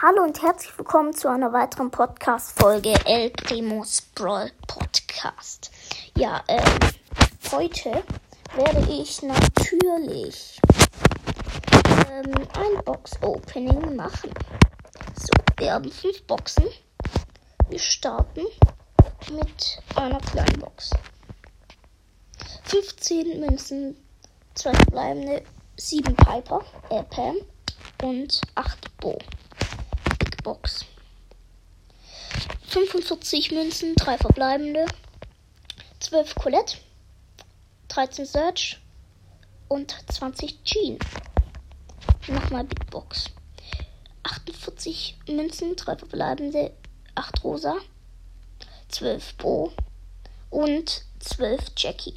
Hallo und herzlich willkommen zu einer weiteren Podcast-Folge El Primos Brawl Podcast. Ja, ähm, heute werde ich natürlich ähm, ein Box-Opening machen. So, wir haben fünf Boxen. Wir starten mit einer kleinen Box. 15 Münzen, zwei verbleibende, 7 Piper, äh, Pam und 8 Bo. Big Box. 45 Münzen, 3 verbleibende, 12 Colette, 13 Search und 20 Jean. Nochmal Big Box. 48 Münzen, 3 verbleibende, 8 Rosa, 12 Bo und 12 Jackie.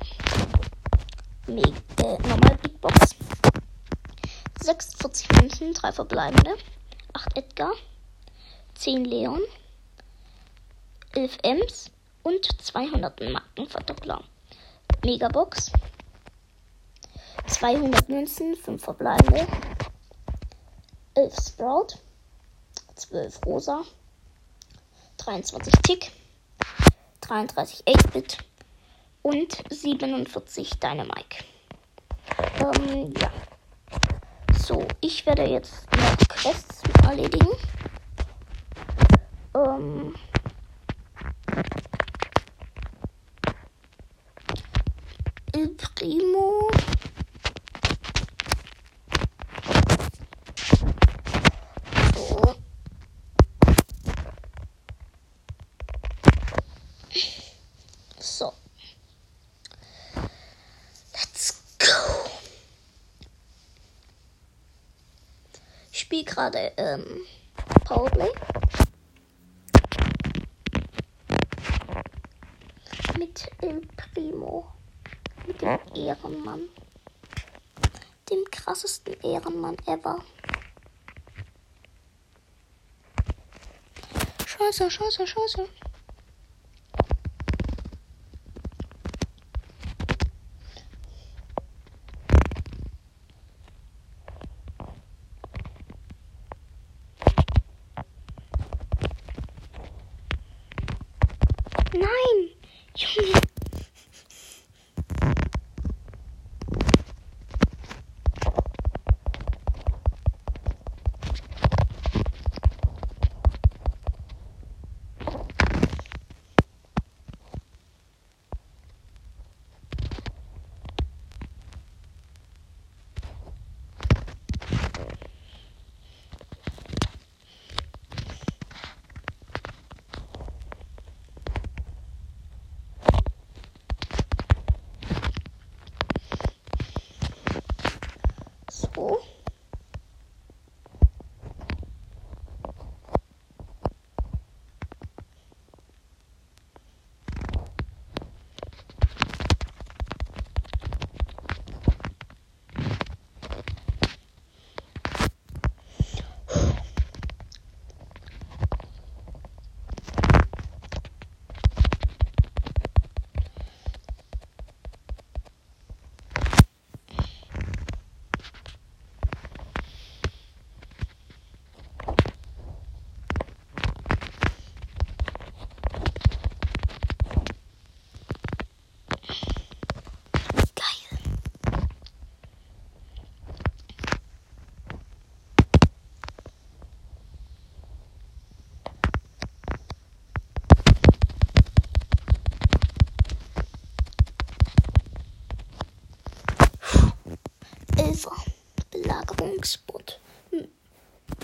Meg äh, normal Big Box. 46 Münzen, 3 verbleibende, 8 Edgar, 10 Leon, 11 Ems und 200 Markenverdoppler. Megabox. 200 Münzen, 5 verbleibende, 11 Sprout, 12 Rosa, 23 Tick, 33 8-Bit und 47 Dynamike. Ähm, ja. So, ich werde jetzt noch Quests erledigen. Ähm. El Primo. So. So. Let's go. Ich spiele gerade ähm, Powerplay. Mit El Primo. Mit dem Ehrenmann. Dem krassesten Ehrenmann ever. Scheiße, scheiße, scheiße.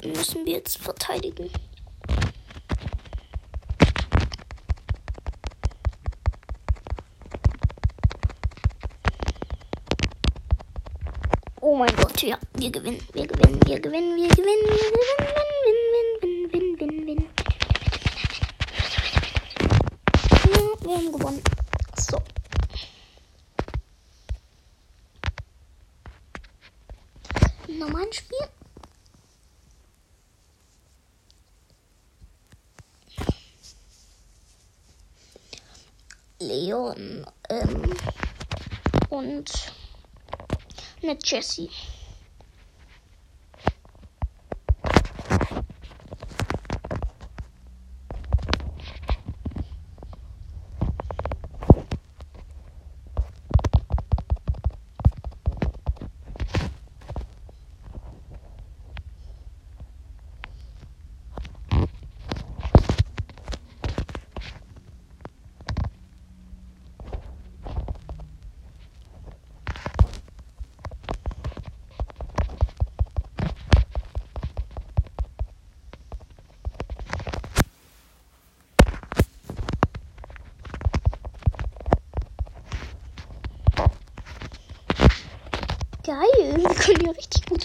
Müssen wir jetzt verteidigen. Oh mein Gott, ja, wir gewinnen, wir gewinnen, wir gewinnen, wir gewinnen, wir gewinnen, win, win, win, win, win, win. Ja, wir haben gewonnen. So. Normalen Spiel. Leon ähm, und eine Jessie.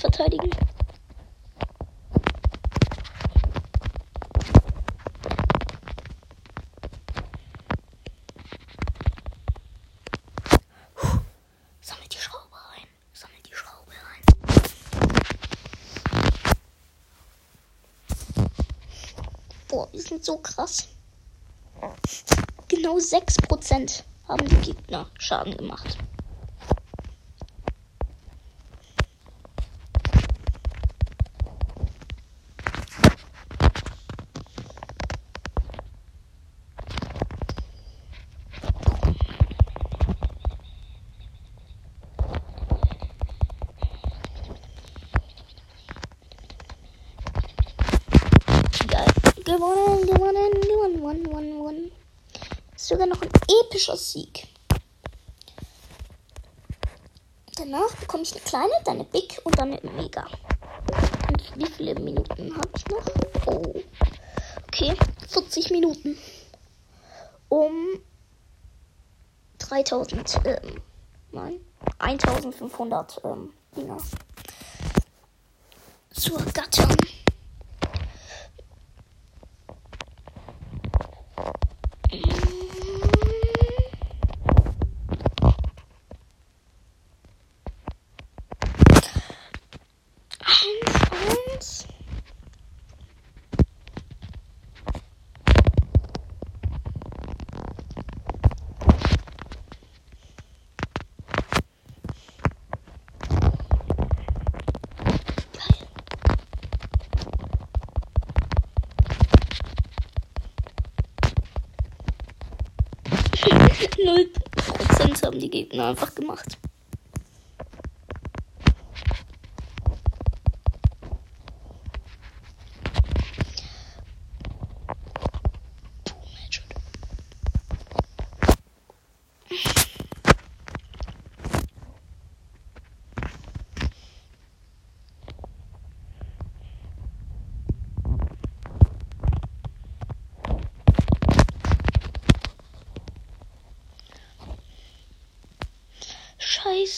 Verteidigen. Die Schraube ein. Sammelt die Schraube ein. Boah, wir sind so krass. Genau 6% haben die Gegner Schaden gemacht. Geil. Gewonnen, gewonnen, gewonnen, gewonnen, gewonnen, gewonnen. Ist sogar noch ein epischer Sieg. Danach bekomme ich eine kleine, dann eine Big und dann eine Mega. Und wie viele Minuten habe ich noch? Oh. Okay, 40 Minuten. Um 3000, ähm, nein, 1500, ähm, Dinger. Zu ergattern. 0% haben die Gegner einfach gemacht.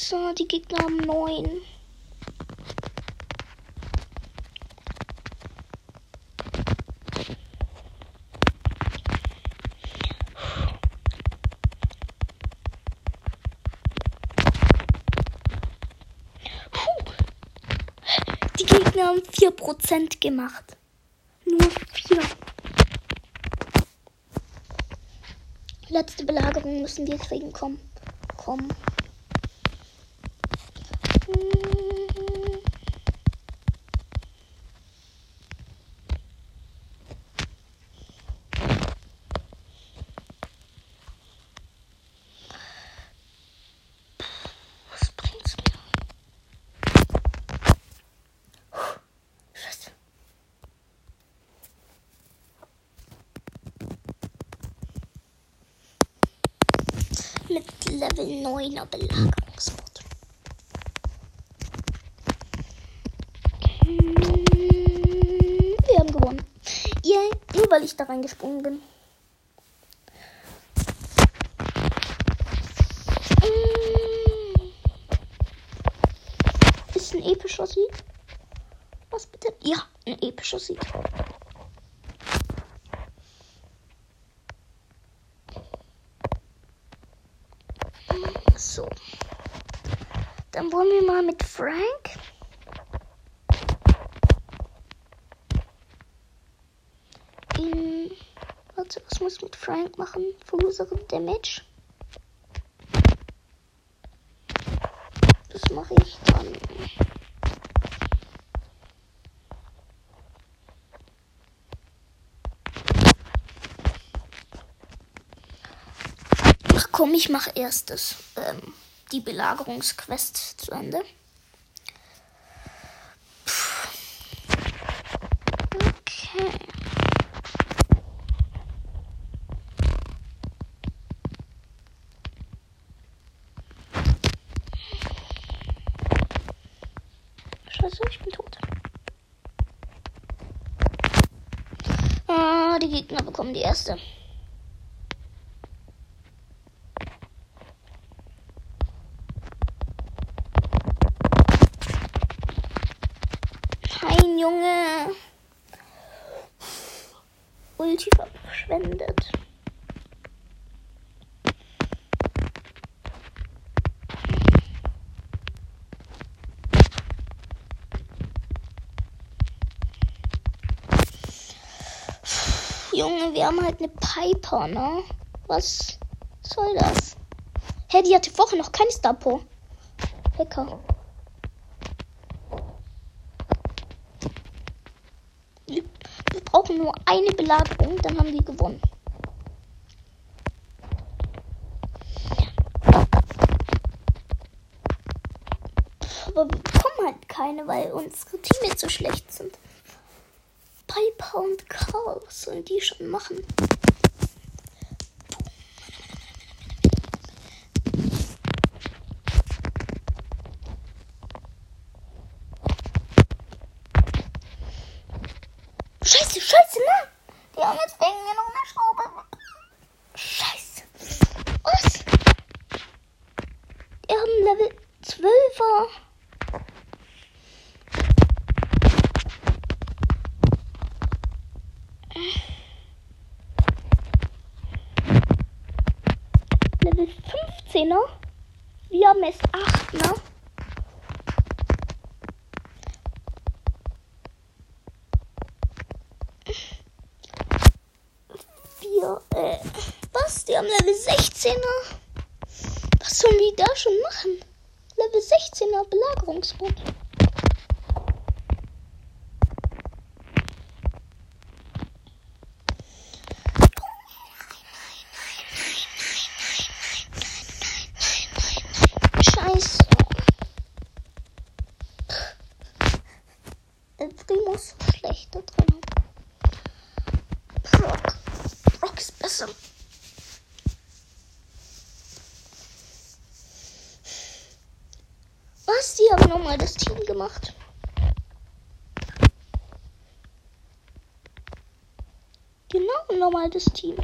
6, die Gegner haben neun. Die Gegner haben vier Prozent gemacht. Nur vier. Letzte Belagerung müssen wir kriegen. Komm, komm. Mit Level 9er Belagerungsbot. Wir haben gewonnen. Yay, nur weil ich da reingesprungen bin. Ist ein epischer Sieg? Was bitte? Ja, ein epischer Sieg. So. Dann wollen wir mal mit Frank. In. Warte, was muss ich mit Frank machen? Verursache Damage. Das mache ich dann. Ach komm, ich mache erst das, ähm, die Belagerungsquest zu Ende. Okay. Scheiße, ich bin tot. Ah, die Gegner bekommen die erste. Wir haben halt eine Piper, ne? Was soll das? Hä, die hatte vorher noch kein Stapo. Hacker. Wir brauchen nur eine Belagerung, dann haben die gewonnen. Aber wir bekommen halt keine, weil unsere Teams so schlecht sind. Piper und Karl, was sollen die schon machen? Scheiße, scheiße, ne? Die haben jetzt wegen mir noch eine Schraube. Scheiße. Was? Wir haben Level 12er. Level 15er. Wir haben es 8er. Wir, äh, was? Die haben Level 16er. Was sollen die da schon machen? Level 16er Belagerungsbot. Scheiße. El Primo ist so schlecht da drin. Brock. Brock ist besser. Was? Die haben nochmal das Team gemacht. Genau, nochmal das Team.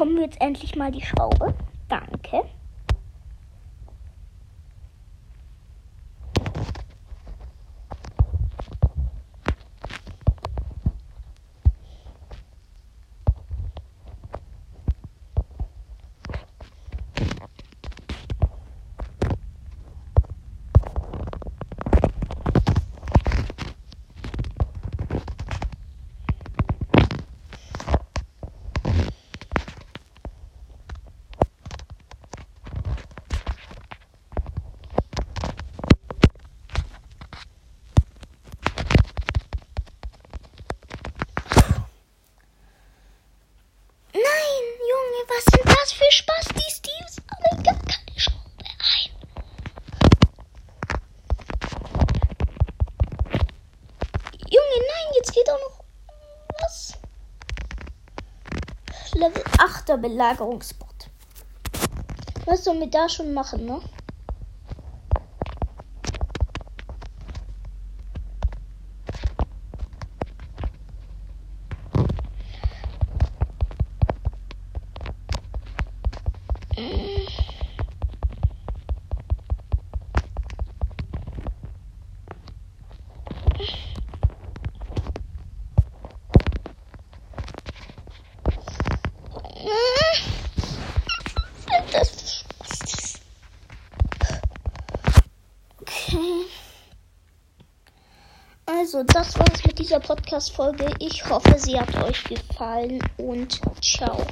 Kommen wir jetzt endlich mal die Schraube. Danke. Nein, Junge, was sind das für Spaß? Die Steves alle gar keine Schraube ein. Junge, jetzt geht auch noch was. Level 8er Belagerungsbot. Was sollen wir da schon machen, ne? Das okay. Also, das war's mit dieser Podcast-Folge. Ich hoffe, sie hat euch gefallen und ciao.